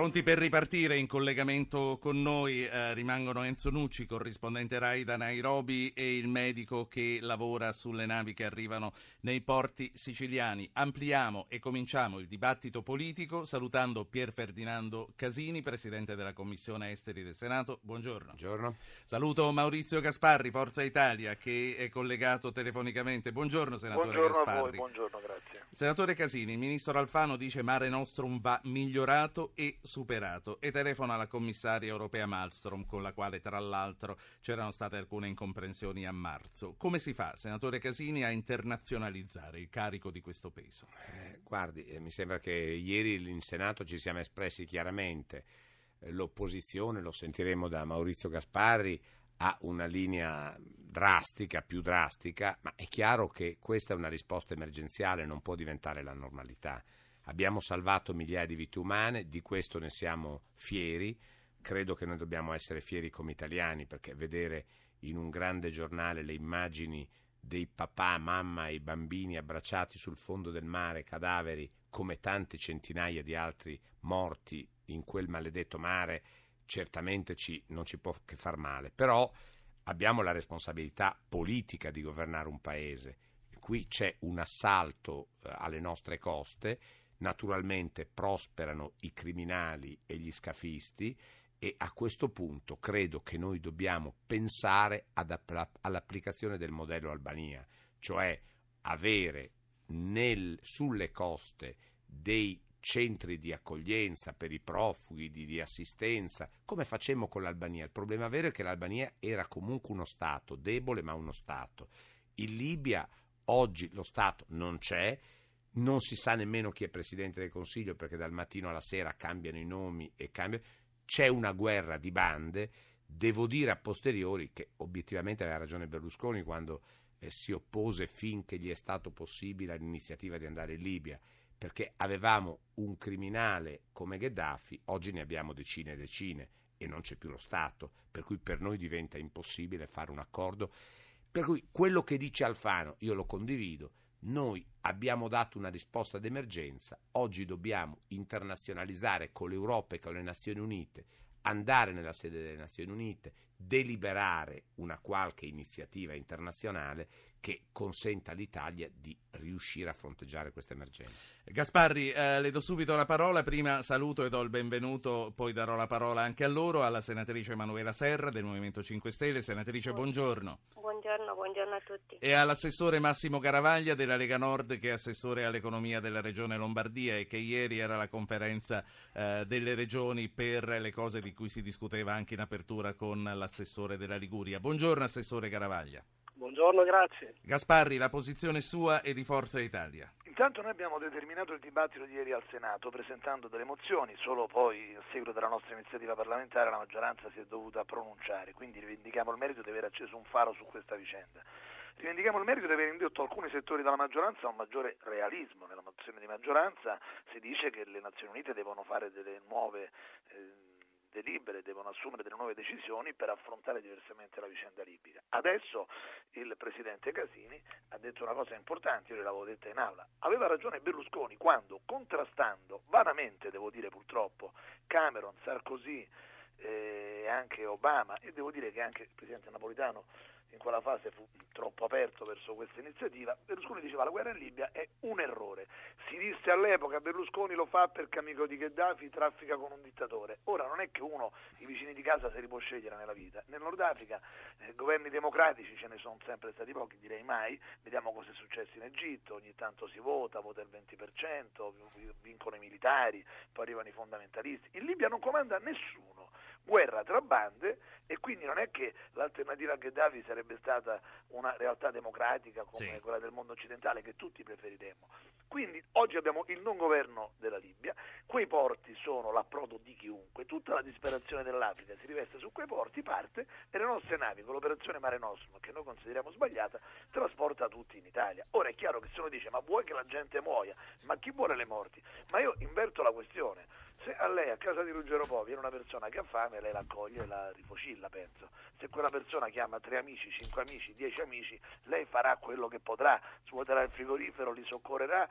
Pronti per ripartire in collegamento con noi eh, rimangono Enzo Nucci, corrispondente RAI da Nairobi e il medico che lavora sulle navi che arrivano nei porti siciliani. Ampliamo e cominciamo il dibattito politico salutando Pier Ferdinando Casini, presidente della Commissione Esteri del Senato. Buongiorno. Buongiorno. Saluto Maurizio Gasparri, Forza Italia, che è collegato telefonicamente. Buongiorno senatore buongiorno Gasparri. a voi, buongiorno, grazie. Senatore Casini, il ministro Alfano dice Mare Nostrum va migliorato e superato e telefona alla commissaria europea Malmström con la quale tra l'altro c'erano state alcune incomprensioni a marzo. Come si fa, senatore Casini, a internazionalizzare il carico di questo peso? Eh, guardi, eh, mi sembra che ieri in Senato ci siamo espressi chiaramente. Eh, l'opposizione, lo sentiremo da Maurizio Gasparri, ha una linea drastica, più drastica, ma è chiaro che questa è una risposta emergenziale, non può diventare la normalità. Abbiamo salvato migliaia di vite umane, di questo ne siamo fieri. Credo che noi dobbiamo essere fieri come italiani perché vedere in un grande giornale le immagini dei papà, mamma e bambini abbracciati sul fondo del mare, cadaveri, come tante centinaia di altri morti in quel maledetto mare, certamente ci, non ci può che far male. Però abbiamo la responsabilità politica di governare un paese. Qui c'è un assalto eh, alle nostre coste naturalmente prosperano i criminali e gli scafisti e a questo punto credo che noi dobbiamo pensare app- all'applicazione del modello Albania, cioè avere nel, sulle coste dei centri di accoglienza per i profughi, di, di, assistenza, come facemmo con l'Albania. Il problema vero è che l'Albania era comunque uno Stato, debole ma uno Stato. In Libia oggi lo Stato non c'è, non si sa nemmeno chi è Presidente del Consiglio perché dal mattino alla sera cambiano i nomi e cambiano. C'è una guerra di bande. Devo dire a posteriori che obiettivamente aveva ragione Berlusconi quando eh, si oppose finché gli è stato possibile all'iniziativa di andare in Libia, perché avevamo un criminale come Gheddafi, oggi ne abbiamo decine e decine e non c'è più lo Stato, per cui per noi diventa impossibile fare un accordo. Per cui quello che dice Alfano io lo condivido, noi abbiamo dato una risposta d'emergenza, oggi dobbiamo internazionalizzare con l'Europa e con le Nazioni Unite, andare nella sede delle Nazioni Unite, deliberare una qualche iniziativa internazionale che consenta all'Italia di riuscire a fronteggiare questa emergenza. Gasparri, eh, le do subito la parola, prima saluto e do il benvenuto, poi darò la parola anche a loro, alla senatrice Emanuela Serra del Movimento 5 Stelle. Senatrice, buongiorno. Buongiorno, buongiorno a tutti. E all'assessore Massimo Garavaglia della Lega Nord che è assessore all'economia della regione Lombardia e che ieri era la conferenza eh, delle regioni per le cose di cui si discuteva anche in apertura con l'assessore della Liguria. Buongiorno Assessore Garavaglia. Buongiorno, grazie. Gasparri, la posizione sua e di Forza Italia. Intanto noi abbiamo determinato il dibattito di ieri al Senato presentando delle mozioni, solo poi a seguito della nostra iniziativa parlamentare la maggioranza si è dovuta pronunciare, quindi rivendichiamo il merito di aver acceso un faro su questa vicenda. Rivendichiamo il merito di aver indotto alcuni settori della maggioranza a un maggiore realismo. Nella mozione di maggioranza si dice che le Nazioni Unite devono fare delle nuove eh, delibere, devono assumere delle nuove decisioni per affrontare diversamente la vicenda libica. Adesso il Presidente Casini ha detto una cosa importante, io gliel'avevo detta in aula, aveva ragione Berlusconi quando contrastando vanamente, devo dire purtroppo, Cameron, Sarkozy eh, e anche Obama e devo dire che anche il Presidente Napolitano in quella fase fu troppo aperto verso questa iniziativa, Berlusconi diceva la guerra in Libia è un errore. Si disse all'epoca Berlusconi lo fa perché amico di Gheddafi traffica con un dittatore. Ora non è che uno i vicini di casa se li può scegliere nella vita. Nel Nord Africa eh, governi democratici ce ne sono sempre stati pochi, direi mai. Vediamo cosa è successo in Egitto, ogni tanto si vota, vota il 20%, vincono i militari, poi arrivano i fondamentalisti. In Libia non comanda nessuno guerra tra bande e quindi non è che l'alternativa a Gheddafi sarebbe stata una realtà democratica come sì. quella del mondo occidentale che tutti preferiremmo. Quindi oggi abbiamo il non governo della Libia, quei porti sono l'approdo di chiunque, tutta la disperazione dell'Africa si riveste su quei porti, parte e le nostre navi con l'operazione Mare Nostrum, che noi consideriamo sbagliata, trasporta tutti in Italia. Ora è chiaro che se uno dice ma vuoi che la gente muoia, ma chi vuole le morti? Ma io inverto la questione Se a lei a casa di Ruggero Po viene una persona che ha fame, lei la accoglie e la rifocilla, penso. Se quella persona chiama tre amici, cinque amici, dieci amici, lei farà quello che potrà, svuoterà il frigorifero, li soccorrerà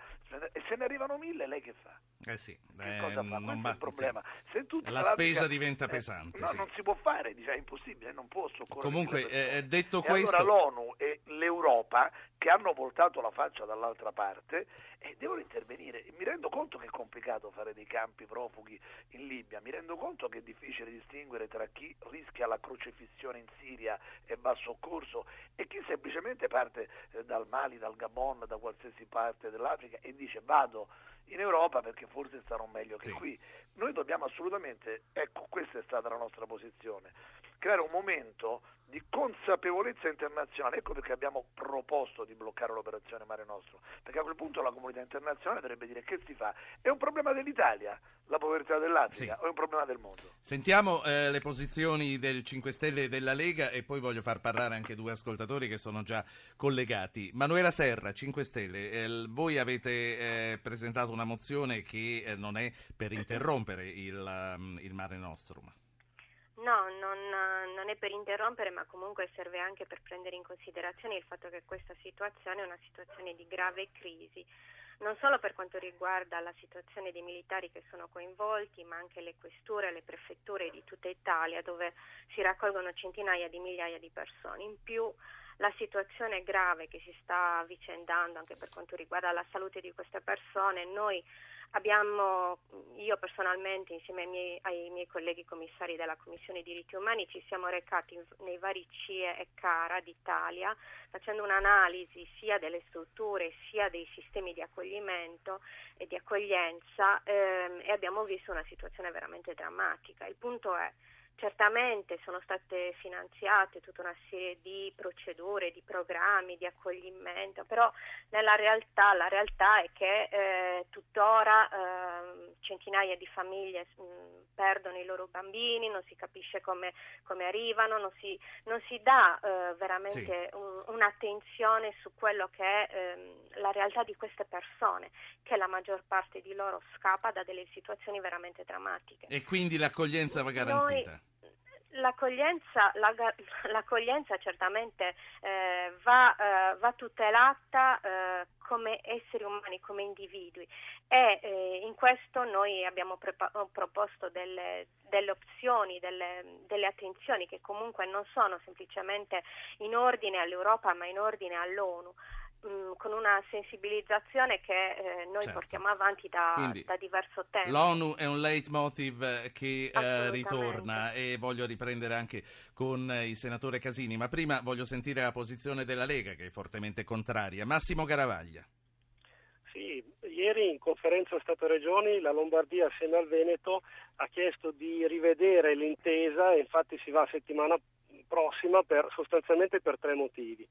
e se ne arrivano mille, lei che fa? Eh sì, che eh, cosa fa? non Questo è il problema. Tutta La spesa diventa eh, pesante, no, sì. non si può fare, dice, è impossibile, non può soccorrere. Comunque, persone. eh, detto E questo- allora l'ONU e l'Europa, che hanno voltato la faccia dall'altra parte, eh, devono intervenire. Mi rendo conto che è complicato fare dei campi profughi in Libia, mi rendo conto che è difficile distinguere tra chi rischia la crocefissione in Siria e va a soccorso e chi semplicemente parte eh, dal Mali, dal Gabon, da qualsiasi parte dell'Africa e dice vado in Europa perché forse starò meglio che Sì. qui. Noi dobbiamo assolutamente, ecco questa è stata la nostra posizione, creare un momento di consapevolezza internazionale, ecco perché abbiamo proposto di bloccare l'operazione Mare Nostro, perché a quel punto la comunità internazionale dovrebbe dire che si fa, è un problema dell'Italia la povertà dell'Africa Sì. o è un problema del mondo? Sentiamo eh, le posizioni del 5 Stelle e della Lega e poi voglio far parlare anche due ascoltatori che sono già collegati. Manuela Serra, 5 Stelle, eh, voi avete eh, presentato una mozione che eh, non è per interrompere il, um, il Mare Nostrum. No, non, non è per interrompere, ma comunque serve anche per prendere in considerazione il fatto che questa situazione è una situazione di grave crisi, non solo per quanto riguarda la situazione dei militari che sono coinvolti, ma anche le questure, le prefetture di tutta Italia, dove si raccolgono centinaia di migliaia di persone. In più la situazione grave che si sta avvicendando anche per quanto riguarda la salute di queste persone, noi abbiamo, io personalmente insieme ai miei, ai miei colleghi commissari della Commissione diritti umani ci siamo recati in- nei vari CIE e CARA d'Italia facendo un'analisi sia delle strutture sia dei sistemi di accoglimento e di accoglienza ehm, e abbiamo visto una situazione veramente drammatica. Il punto è Certamente sono state finanziate tutta una serie di procedure, di programmi, di accoglimento, però nella realtà la realtà è che eh, tuttora ehm, centinaia di famiglie mh, perdono i loro bambini, non si capisce come, come arrivano, non si, non si dà eh, veramente un- un'attenzione su quello che è ehm, la realtà di queste persone, che la maggior parte di loro scappa da delle situazioni veramente drammatiche. E quindi l'accoglienza va Noi- garantita. L'accoglienza, la l'accoglienza certamente eh, va, eh, va tutelata eh, come esseri umani, come individui. E eh, in questo noi abbiamo prepa- proposto delle, delle opzioni, delle, delle attenzioni che comunque non sono semplicemente in ordine all'Europa ma in ordine all'ONU mh, con una sensibilizzazione che eh, noi Certo. portiamo avanti da, Quindi da diverso tempo. L'ONU è un leitmotiv eh, che eh, ritorna e voglio riprendere anche con eh, il senatore Casini, ma prima voglio sentire la posizione della Lega che è fortemente contraria. Massimo Garavaglia. Sì, ieri in conferenza Stato-Regioni la Lombardia assieme al Veneto ha chiesto di rivedere l'intesa e infatti si va settimana prossima per, sostanzialmente per tre motivi.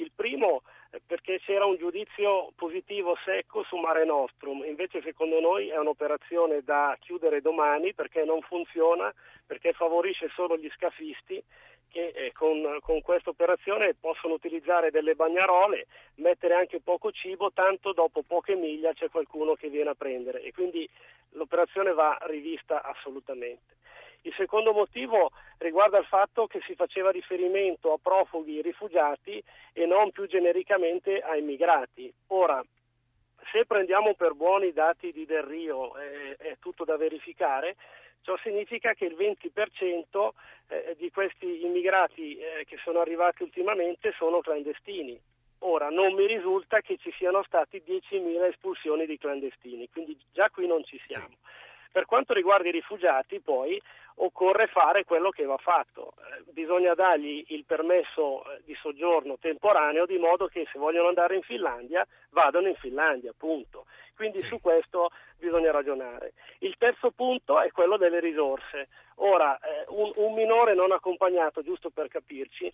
Il primo eh, perché c'era un giudizio positivo secco su Mare Nostrum, invece secondo noi è un'operazione da chiudere domani perché non funziona, perché favorisce solo gli scafisti che eh, con, con questa operazione possono utilizzare delle bagnarole, mettere anche poco cibo, tanto dopo poche miglia c'è qualcuno che viene a prendere e quindi l'operazione va rivista assolutamente. Il secondo motivo riguarda il fatto che si faceva riferimento a profughi rifugiati e non più genericamente a immigrati. Ora, se prendiamo per buoni i dati di Del Rio, eh, è tutto da verificare, ciò significa che il 20% eh, di questi immigrati eh, che sono arrivati ultimamente sono clandestini. Ora, non mi risulta che ci siano stati 10.000 espulsioni di clandestini, quindi già qui non ci siamo. Per quanto riguarda i rifugiati, poi occorre fare quello che va fatto. Eh, bisogna dargli il permesso eh, di soggiorno temporaneo di modo che se vogliono andare in Finlandia vadano in Finlandia, punto. Quindi Sì. su questo bisogna ragionare. Il terzo punto è quello delle risorse. Ora, eh, un, un minore non accompagnato, giusto per capirci,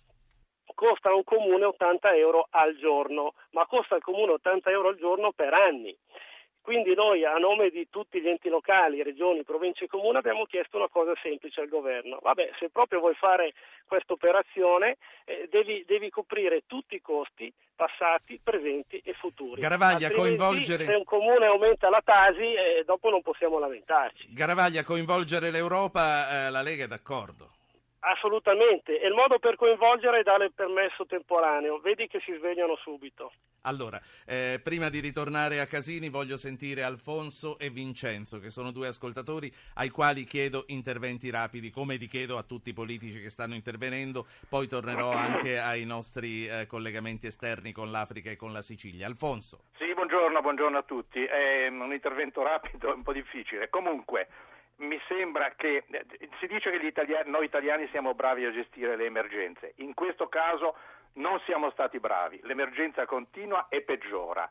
costa a un comune 80 euro al giorno, ma costa al comune 80 euro al giorno per anni. Quindi noi a nome di tutti gli enti locali, regioni, province e comuni abbiamo chiesto una cosa semplice al governo. Vabbè, se proprio vuoi fare questa operazione eh, devi, devi, coprire tutti i costi passati, presenti e futuri. Garavaglia, coinvolgere... Se un comune aumenta la Tasi, eh, dopo non possiamo lamentarci. Garavaglia, coinvolgere l'Europa, eh, la Lega è d'accordo. Assolutamente, e il modo per coinvolgere è dare il permesso temporaneo, vedi che si svegliano subito. Allora, eh, prima di ritornare a Casini voglio sentire Alfonso e Vincenzo, che sono due ascoltatori ai quali chiedo interventi rapidi, come li chiedo a tutti i politici che stanno intervenendo, poi tornerò anche ai nostri eh, collegamenti esterni con l'Africa e con la Sicilia. Alfonso. Sì, buongiorno, buongiorno a tutti. È un intervento rapido, un po' difficile. Comunque, mi sembra che si dice che italiani, noi italiani siamo bravi a gestire le emergenze, in questo caso non siamo stati bravi, l'emergenza continua e peggiora.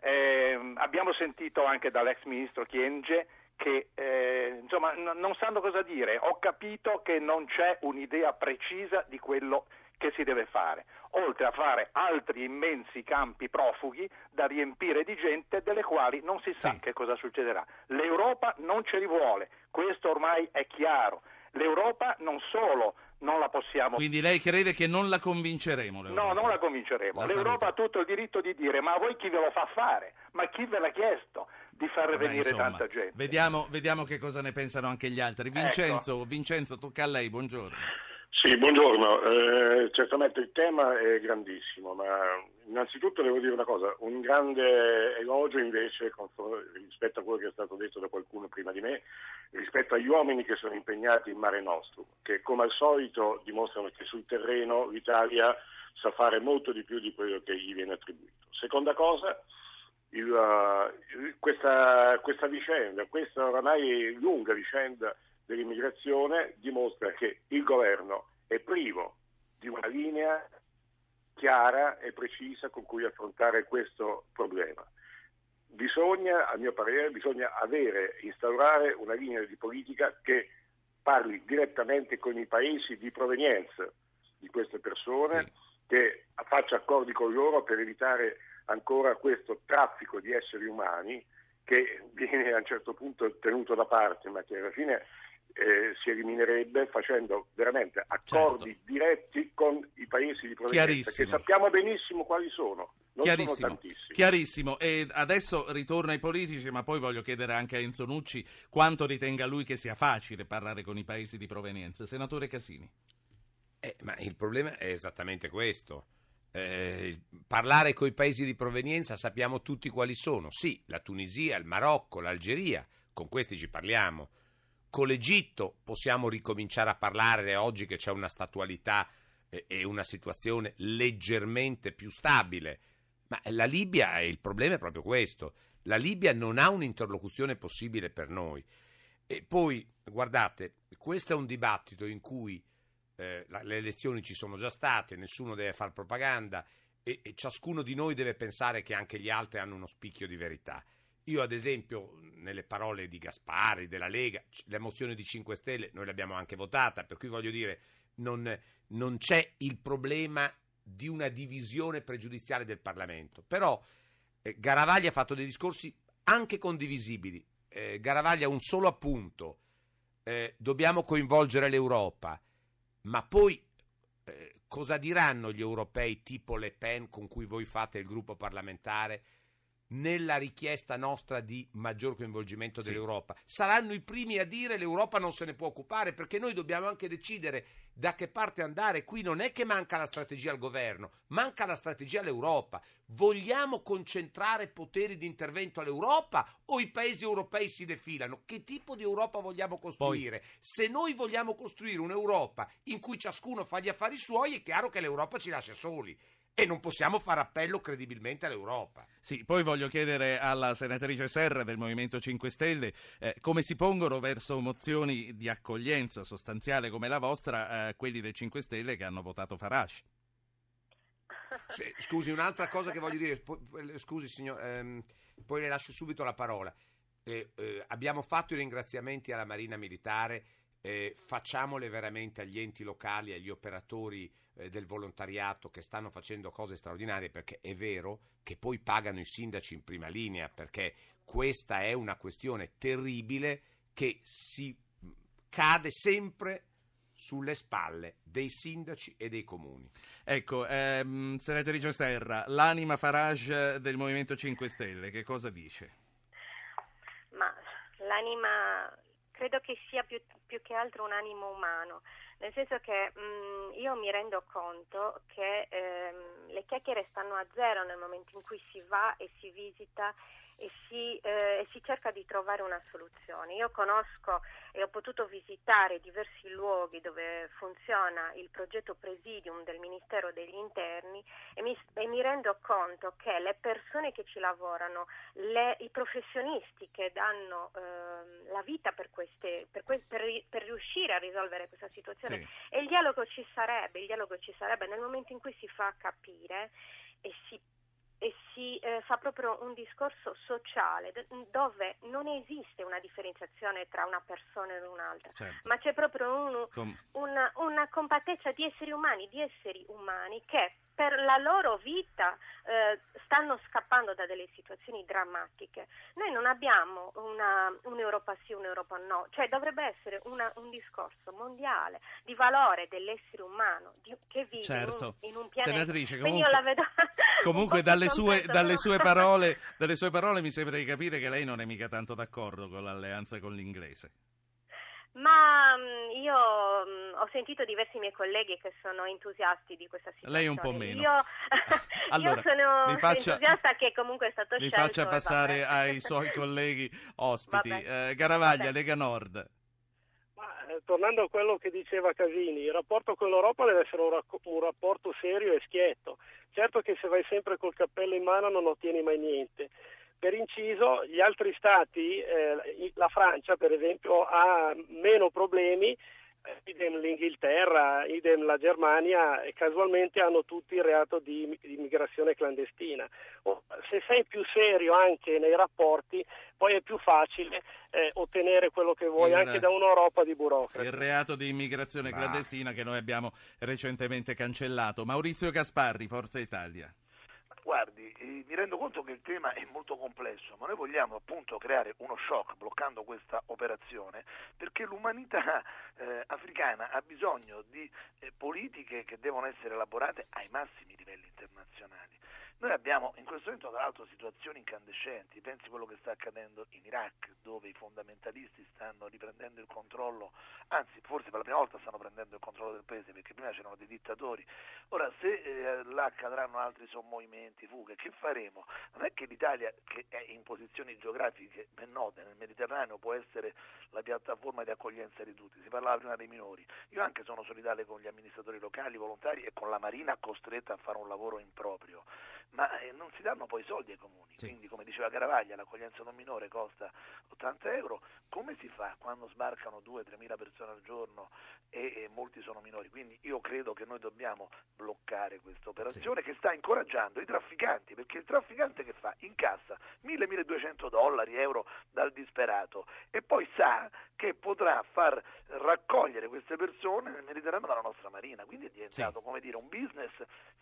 Eh, abbiamo sentito anche dall'ex ministro Chienge che eh, insomma, n- non sanno cosa dire, ho capito che non c'è un'idea precisa di quello che si deve fare, oltre a fare altri immensi campi profughi da riempire di gente delle quali non si sa sì. che cosa succederà. L'Europa non ce li vuole, questo ormai è chiaro. L'Europa non solo non la possiamo. Quindi lei crede che non la convinceremo? L'Europa. No, non la convinceremo. La L'Europa saluto. ha tutto il diritto di dire: ma voi chi ve lo fa fare? Ma chi ve l'ha chiesto di far Vabbè, venire insomma, tanta gente? Vediamo, vediamo, che cosa ne pensano anche gli altri. Vincenzo, ecco. Vincenzo tocca a lei, buongiorno. Sì, buongiorno. Eh, certamente il tema è grandissimo, ma innanzitutto devo dire una cosa, un grande elogio invece rispetto a quello che è stato detto da qualcuno prima di me, rispetto agli uomini che sono impegnati in Mare Nostrum, che come al solito dimostrano che sul terreno l'Italia sa fare molto di più di quello che gli viene attribuito. Seconda cosa, il, uh, questa, questa vicenda, questa oramai lunga vicenda dell'immigrazione dimostra che il governo è privo di una linea chiara e precisa con cui affrontare questo problema. Bisogna, a mio parere, bisogna avere, instaurare una linea di politica che parli direttamente con i paesi di provenienza di queste persone, sì. che faccia accordi con loro per evitare ancora questo traffico di esseri umani che viene a un certo punto tenuto da parte, ma che alla fine eh, si eliminerebbe facendo veramente accordi certo. diretti con i paesi di provenienza che sappiamo benissimo quali sono. Non chiarissimo, chiarissimo. E adesso ritorno ai politici, ma poi voglio chiedere anche a Enzo Nucci quanto ritenga lui che sia facile parlare con i paesi di provenienza. Senatore Casini. Eh, ma il problema è esattamente questo. Eh, parlare con i paesi di provenienza sappiamo tutti quali sono. Sì, la Tunisia, il Marocco, l'Algeria, con questi ci parliamo con l'Egitto possiamo ricominciare a parlare oggi che c'è una statualità eh, e una situazione leggermente più stabile. Ma la Libia, il problema è proprio questo. La Libia non ha un'interlocuzione possibile per noi. E poi, guardate, questo è un dibattito in cui eh, le elezioni ci sono già state, nessuno deve fare propaganda e, e ciascuno di noi deve pensare che anche gli altri hanno uno spicchio di verità. Io, ad esempio, nelle parole di Gaspari, della Lega, la mozione di 5 Stelle, noi l'abbiamo anche votata, per cui voglio dire, non, non c'è il problema di una divisione pregiudiziale del Parlamento. Però eh, Garavaglia ha fatto dei discorsi anche condivisibili. Eh, Garavaglia un solo appunto. Eh, dobbiamo coinvolgere l'Europa, ma poi eh, cosa diranno gli europei tipo Le Pen con cui voi fate il gruppo parlamentare? Nella richiesta nostra di maggior coinvolgimento sì. dell'Europa. Saranno i primi a dire l'Europa non se ne può occupare perché noi dobbiamo anche decidere da che parte andare. Qui non è che manca la strategia al governo, manca la strategia all'Europa. Vogliamo concentrare poteri di intervento all'Europa o i paesi europei si defilano? Che tipo di Europa vogliamo costruire? Poi. Se noi vogliamo costruire un'Europa in cui ciascuno fa gli affari suoi, è chiaro che l'Europa ci lascia soli e non possiamo fare appello credibilmente all'Europa. Sì, poi voglio chiedere alla senatrice Serra del Movimento 5 Stelle eh, come si pongono verso mozioni di accoglienza sostanziale come la vostra eh, quelli dei 5 Stelle che hanno votato Farage. Sì, scusi, un'altra cosa che voglio dire, scusi signor, ehm, poi le lascio subito la parola. Eh, eh, abbiamo fatto i ringraziamenti alla Marina Militare eh, facciamole veramente agli enti locali, agli operatori eh, del volontariato che stanno facendo cose straordinarie, perché è vero che poi pagano i sindaci in prima linea, perché questa è una questione terribile che si cade sempre sulle spalle dei sindaci e dei comuni. Ecco, ehm, senatrice Serra, l'anima Farage del Movimento 5 Stelle, che cosa dice? Ma l'anima credo che sia più, più che altro un animo umano, nel senso che mh, mm, io mi rendo conto che ehm, le chiacchiere stanno a zero nel momento in cui si va e si visita e si, eh, si, cerca di trovare una soluzione. Io conosco e ho potuto visitare diversi luoghi dove funziona il progetto Presidium del Ministero degli Interni e mi, e mi rendo conto che le persone che ci lavorano, le, i professionisti che danno eh, la vita per, queste, per, que, per, per, riuscire a risolvere questa situazione sì. e il dialogo ci sarebbe, il dialogo ci sarebbe nel momento in cui si fa capire e si e si eh, fa proprio un discorso sociale dove non esiste una differenziazione tra una persona e un'altra, certo. ma c'è proprio un, una, una compattezza di esseri umani, di esseri umani che per la loro vita eh, stanno scappando da delle situazioni drammatiche. Noi non abbiamo una, un'Europa sì, un'Europa no, cioè dovrebbe essere una, un discorso mondiale di valore dell'essere umano di, che vive certo. in, un, in, un, pianeta. Senatrice, comunque, vedo, comunque dalle, sue, dalle, sue parole, dalle sue parole mi sembra di capire che lei non è mica tanto d'accordo con l'alleanza con l'inglese. Ma mm, io mh, mm, ho sentito diversi miei colleghi che sono entusiasti di questa situazione. Lei un po' meno. Io, allora, io sono faccia, entusiasta che comunque è stato mi scelto. Mi faccia passare ai suoi colleghi ospiti. Eh, Garavaglia, vabbè. Lega Nord. Ma, eh, tornando a quello che diceva Casini, il rapporto con l'Europa deve essere un, rac- un rapporto serio e schietto. Certo che se vai sempre col cappello in mano non ottieni mai niente per inciso, gli altri stati, eh, la Francia per esempio, ha meno problemi, eh, idem l'Inghilterra, idem la Germania, e casualmente hanno tutti il reato di, immigrazione clandestina. Se sei più serio anche nei rapporti, poi è più facile eh, ottenere quello che vuoi il, anche da un'Europa di burocrati. Il reato di immigrazione bah. clandestina che noi abbiamo recentemente cancellato. Maurizio Gasparri, Forza Italia. Guardi, eh, mi rendo conto che il tema è molto complesso, ma noi vogliamo appunto creare uno shock bloccando questa operazione perché l'umanità eh, africana ha bisogno di eh, politiche che devono essere elaborate ai massimi livelli internazionali. Noi abbiamo in questo momento tra l'altro situazioni incandescenti, pensi a quello che sta accadendo in Iraq dove i fondamentalisti stanno riprendendo il controllo, anzi forse per la prima volta stanno prendendo il controllo del paese perché prima c'erano dei dittatori, ora se eh, là accadranno altri sommovimenti, fughe, che faremo? Non è che l'Italia che è in posizioni geografiche ben note nel Mediterraneo può essere la piattaforma di accoglienza di tutti, si parlava prima dei minori, io anche sono solidale con gli amministratori locali, volontari e con la Marina costretta a fare un lavoro improprio ma eh, non si danno poi soldi ai comuni, sì. quindi come diceva Caravaglia l'accoglienza non minore costa 80 euro, come si fa quando sbarcano 2-3 mila persone al giorno e, e, molti sono minori? Quindi io credo che noi dobbiamo bloccare questa operazione sì. che sta incoraggiando i trafficanti, perché il trafficante che fa? Incassa 1000-1200 dollari, euro dal disperato e poi sa che potrà far raccogliere queste persone nel Mediterraneo dalla nostra marina, quindi è diventato sì. come dire un business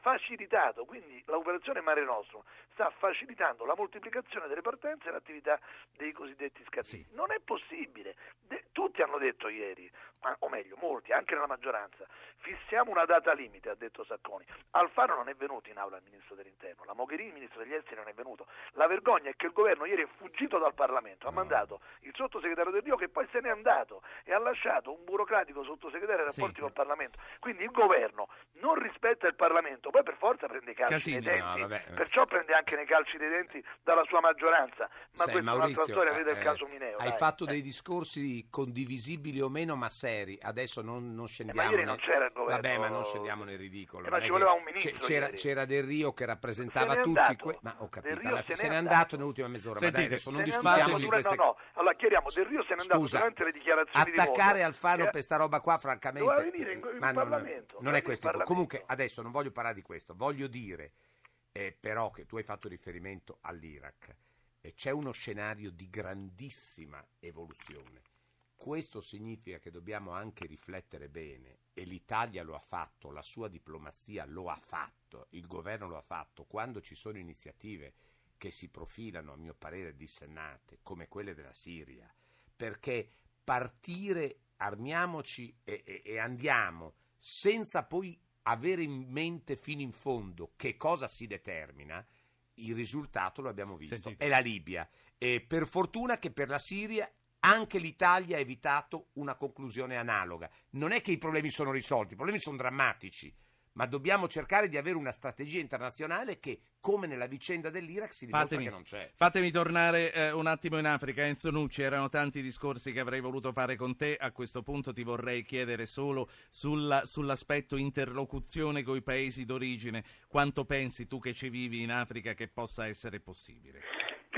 facilitato, quindi l'operazione Mare Nostrum sta facilitando la moltiplicazione delle partenze e l'attività dei cosiddetti scatini. Sì. Non è possibile, De- tutti hanno detto ieri, o meglio molti, anche nella maggioranza, fissiamo una data limite, ha detto Sacconi. Alfano non è venuto in aula il ministro dell'interno, la Mogherini, il ministro degli esteri non è venuto. La vergogna è che il governo ieri è fuggito dal Parlamento, ha mandato il sottosegretario Del Rio che poi se n'è andato e ha lasciato un burocratico sottosegretario ai rapporti sì. col Parlamento. Quindi il governo non rispetta il Parlamento, poi per forza prende i calci Casini, dei denti, no, perciò prende anche nei calci dei denti dalla sua maggioranza. Ma Sei, questa Maurizio, è un'altra storia, vede eh, il caso Mineo. Hai dai. fatto dei discorsi condivisibili o meno, ma seri. Adesso non, non scendiamo. Eh, ma ieri nel... non c'era il governo. Vabbè, ma non scendiamo nel ridicolo. Eh, ma ci voleva un ministro. C'era, c'era, Del Rio che rappresentava tutti. Que... Ma ho capito, alla fine se n'è andato nell'ultima mezz'ora. Sentite, ma dai, adesso non discutiamo di queste No, no, allora chiariamo, Del Rio se n'è andato durante le dichiarazioni attaccare Alfano per sta roba qua, francamente. Doveva venire in, in ma Parlamento. Non, non è questo. Comunque, adesso non voglio parlare di questo, voglio dire eh, però che tu hai fatto riferimento all'Iraq. E c'è uno scenario di grandissima evoluzione questo significa che dobbiamo anche riflettere bene e l'Italia lo ha fatto, la sua diplomazia lo ha fatto, il governo lo ha fatto, quando ci sono iniziative che si profilano, a mio parere, dissennate, come quelle della Siria, perché partire, armiamoci e, e, e andiamo senza poi avere in mente fino in fondo che cosa si determina, il risultato lo abbiamo visto, Sentite. è la Libia. E per fortuna che per la Siria anche l'Italia ha evitato una conclusione analoga. Non è che i problemi sono risolti, i problemi sono drammatici, ma dobbiamo cercare di avere una strategia internazionale che, come nella vicenda dell'Iraq, si dimostra Fatemi, che non c'è. fatemi tornare eh, un attimo in Africa. Enzo Nucci, erano tanti discorsi che avrei voluto fare con te. A questo punto ti vorrei chiedere solo sulla- sull'aspetto interlocuzione con i paesi d'origine. Quanto pensi tu che ci vivi in Africa che possa essere possibile?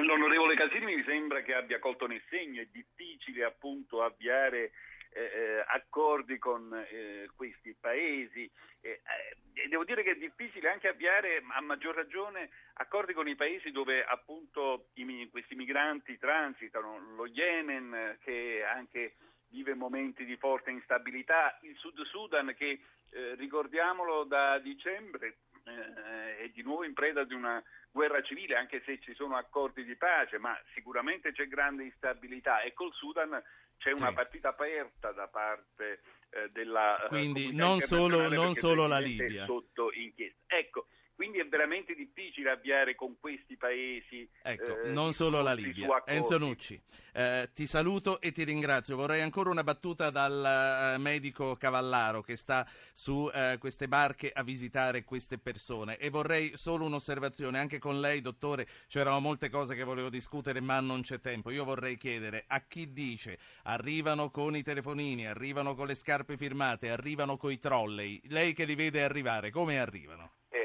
L'onorevole Casini mi sembra che abbia colto nel segno, è difficile appunto avviare eh, eh, accordi con eh, questi paesi. Eh, eh, e devo dire che è difficile anche avviare a maggior ragione accordi con i paesi dove appunto i questi migranti transitano, lo Yemen che anche vive momenti di forte instabilità, il Sud Sudan che eh, ricordiamolo da dicembre eh, è di nuovo in preda di una guerra civile, anche se ci sono accordi di pace, ma sicuramente c'è grande instabilità e col Sudan c'è una Sì. partita aperta da parte eh, della eh, Quindi non solo- non solo la Libia. sotto inchiesta. Ecco, quindi è veramente difficile avviare con questi paesi Ecco, eh, non solo la Libia. Enzo Nucci, eh, ti saluto e ti ringrazio. Vorrei ancora una battuta dal eh, medico Cavallaro che sta su eh, queste barche a visitare queste persone e vorrei solo un'osservazione, anche con lei dottore, c'erano molte cose che volevo discutere ma non c'è tempo. Io vorrei chiedere a chi dice arrivano con i telefonini, arrivano con le scarpe firmate, arrivano con i trolley, lei che li vede arrivare, come arrivano? Eh,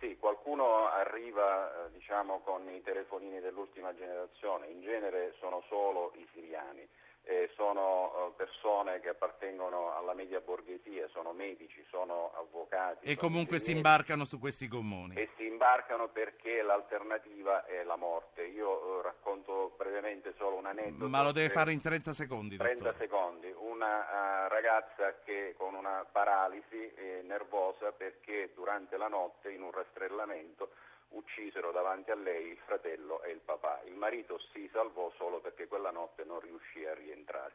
sì, qualcuno arriva eh, diciamo, con i telefonini dell'ultima generazione, in genere sono solo i siriani, eh, sono eh, persone che appartengono alla media borghesia, sono medici, sono avvocati. E sono comunque si imbarcano su questi gommoni. e si imbarcano perché l'alternativa è la morte. Io eh, racconto brevemente solo un aneddoto. Ma lo deve fare in 30 secondi, 30 dottore. secondi, una eh, ragazza che con una paralisi eh, nervosa perché durante la notte in un rastrellamento uccisero davanti a lei il fratello e il papà. Il marito si salvò solo perché quella notte non riuscì a rientrare.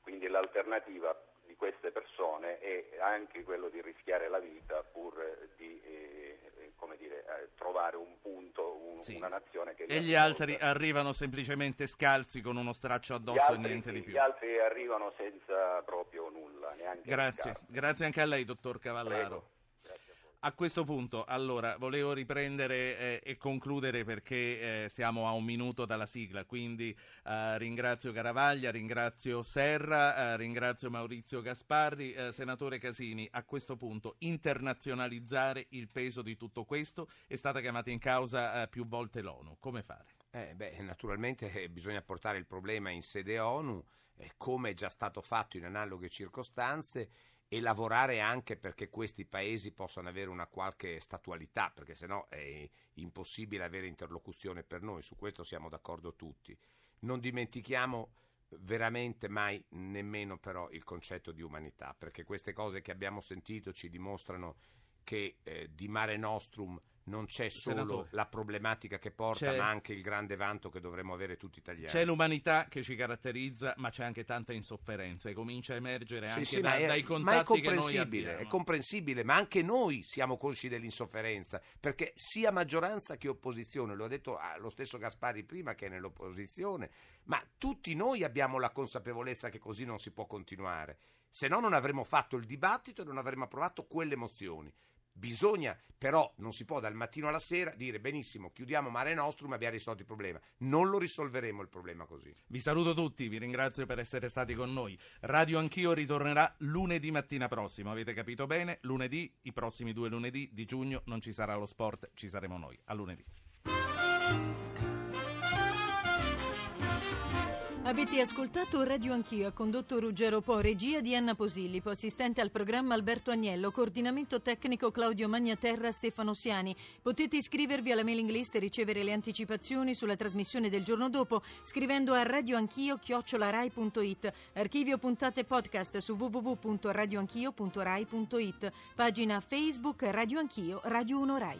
Quindi l'alternativa di queste persone è anche quello di rischiare la vita pur di eh, eh, come dire, eh, trovare un punto, un- Sì. una nazione che E gli altri arrivano semplicemente scalzi con uno straccio addosso e altri, niente sì, di più. gli altri arrivano senza proprio nulla, neanche Grazie, grazie anche a lei, dottor Cavallaro. Prego. A questo punto, allora, volevo riprendere eh, e concludere perché eh, siamo a un minuto dalla sigla, quindi eh, ringrazio Caravaglia, ringrazio Serra, eh, ringrazio Maurizio Gasparri, eh, senatore Casini. A questo punto, internazionalizzare il peso di tutto questo è stata chiamata in causa eh, più volte l'ONU. Come fare? Eh, beh, naturalmente bisogna portare il problema in sede ONU, eh, come è già stato fatto in analoghe circostanze, e lavorare anche perché questi paesi possano avere una qualche statualità, perché sennò è impossibile avere interlocuzione per noi, su questo siamo d'accordo tutti. Non dimentichiamo veramente mai nemmeno però il concetto di umanità, perché queste cose che abbiamo sentito ci dimostrano che eh, di Mare Nostrum non c'è solo Senatore. la problematica che porta, ma anche il grande vanto che dovremmo avere tutti italiani. C'è l'umanità che ci caratterizza, ma c'è anche tanta insofferenza e comincia a emergere Sì, anche sì, da- ma è, dai contatti che noi abbiamo. è comprensibile, ma anche noi siamo consci dell'insofferenza, perché sia maggioranza che opposizione, lo ha detto ah, lo stesso Gaspari prima che è nell'opposizione, ma tutti noi abbiamo la consapevolezza che così non si può continuare, se no non avremmo fatto il dibattito e non avremmo approvato quelle mozioni. Bisogna, però, non si può dal mattino alla sera dire benissimo, chiudiamo Mare Nostrum e abbiamo risolto il problema. Non lo risolveremo il problema così. Vi saluto tutti, vi ringrazio per essere stati con noi. Radio Anch'io ritornerà lunedì mattina prossimo, avete capito bene? Lunedì, i prossimi due lunedì di giugno non ci sarà lo sport, ci saremo noi. A lunedì. Avete ascoltato Radio Anch'io, condotto Ruggero Po, regia di Anna Posillipo, assistente al programma Alberto Agnello, coordinamento tecnico Claudio Magnaterra, Stefano Siani. Potete iscrivervi alla mailing list e ricevere le anticipazioni sulla trasmissione del giorno dopo scrivendo a radioanchio-rai.it, archivio puntate podcast su www.radioanchio.rai.it, pagina Facebook Radio Anch'io, Radio 1 Rai.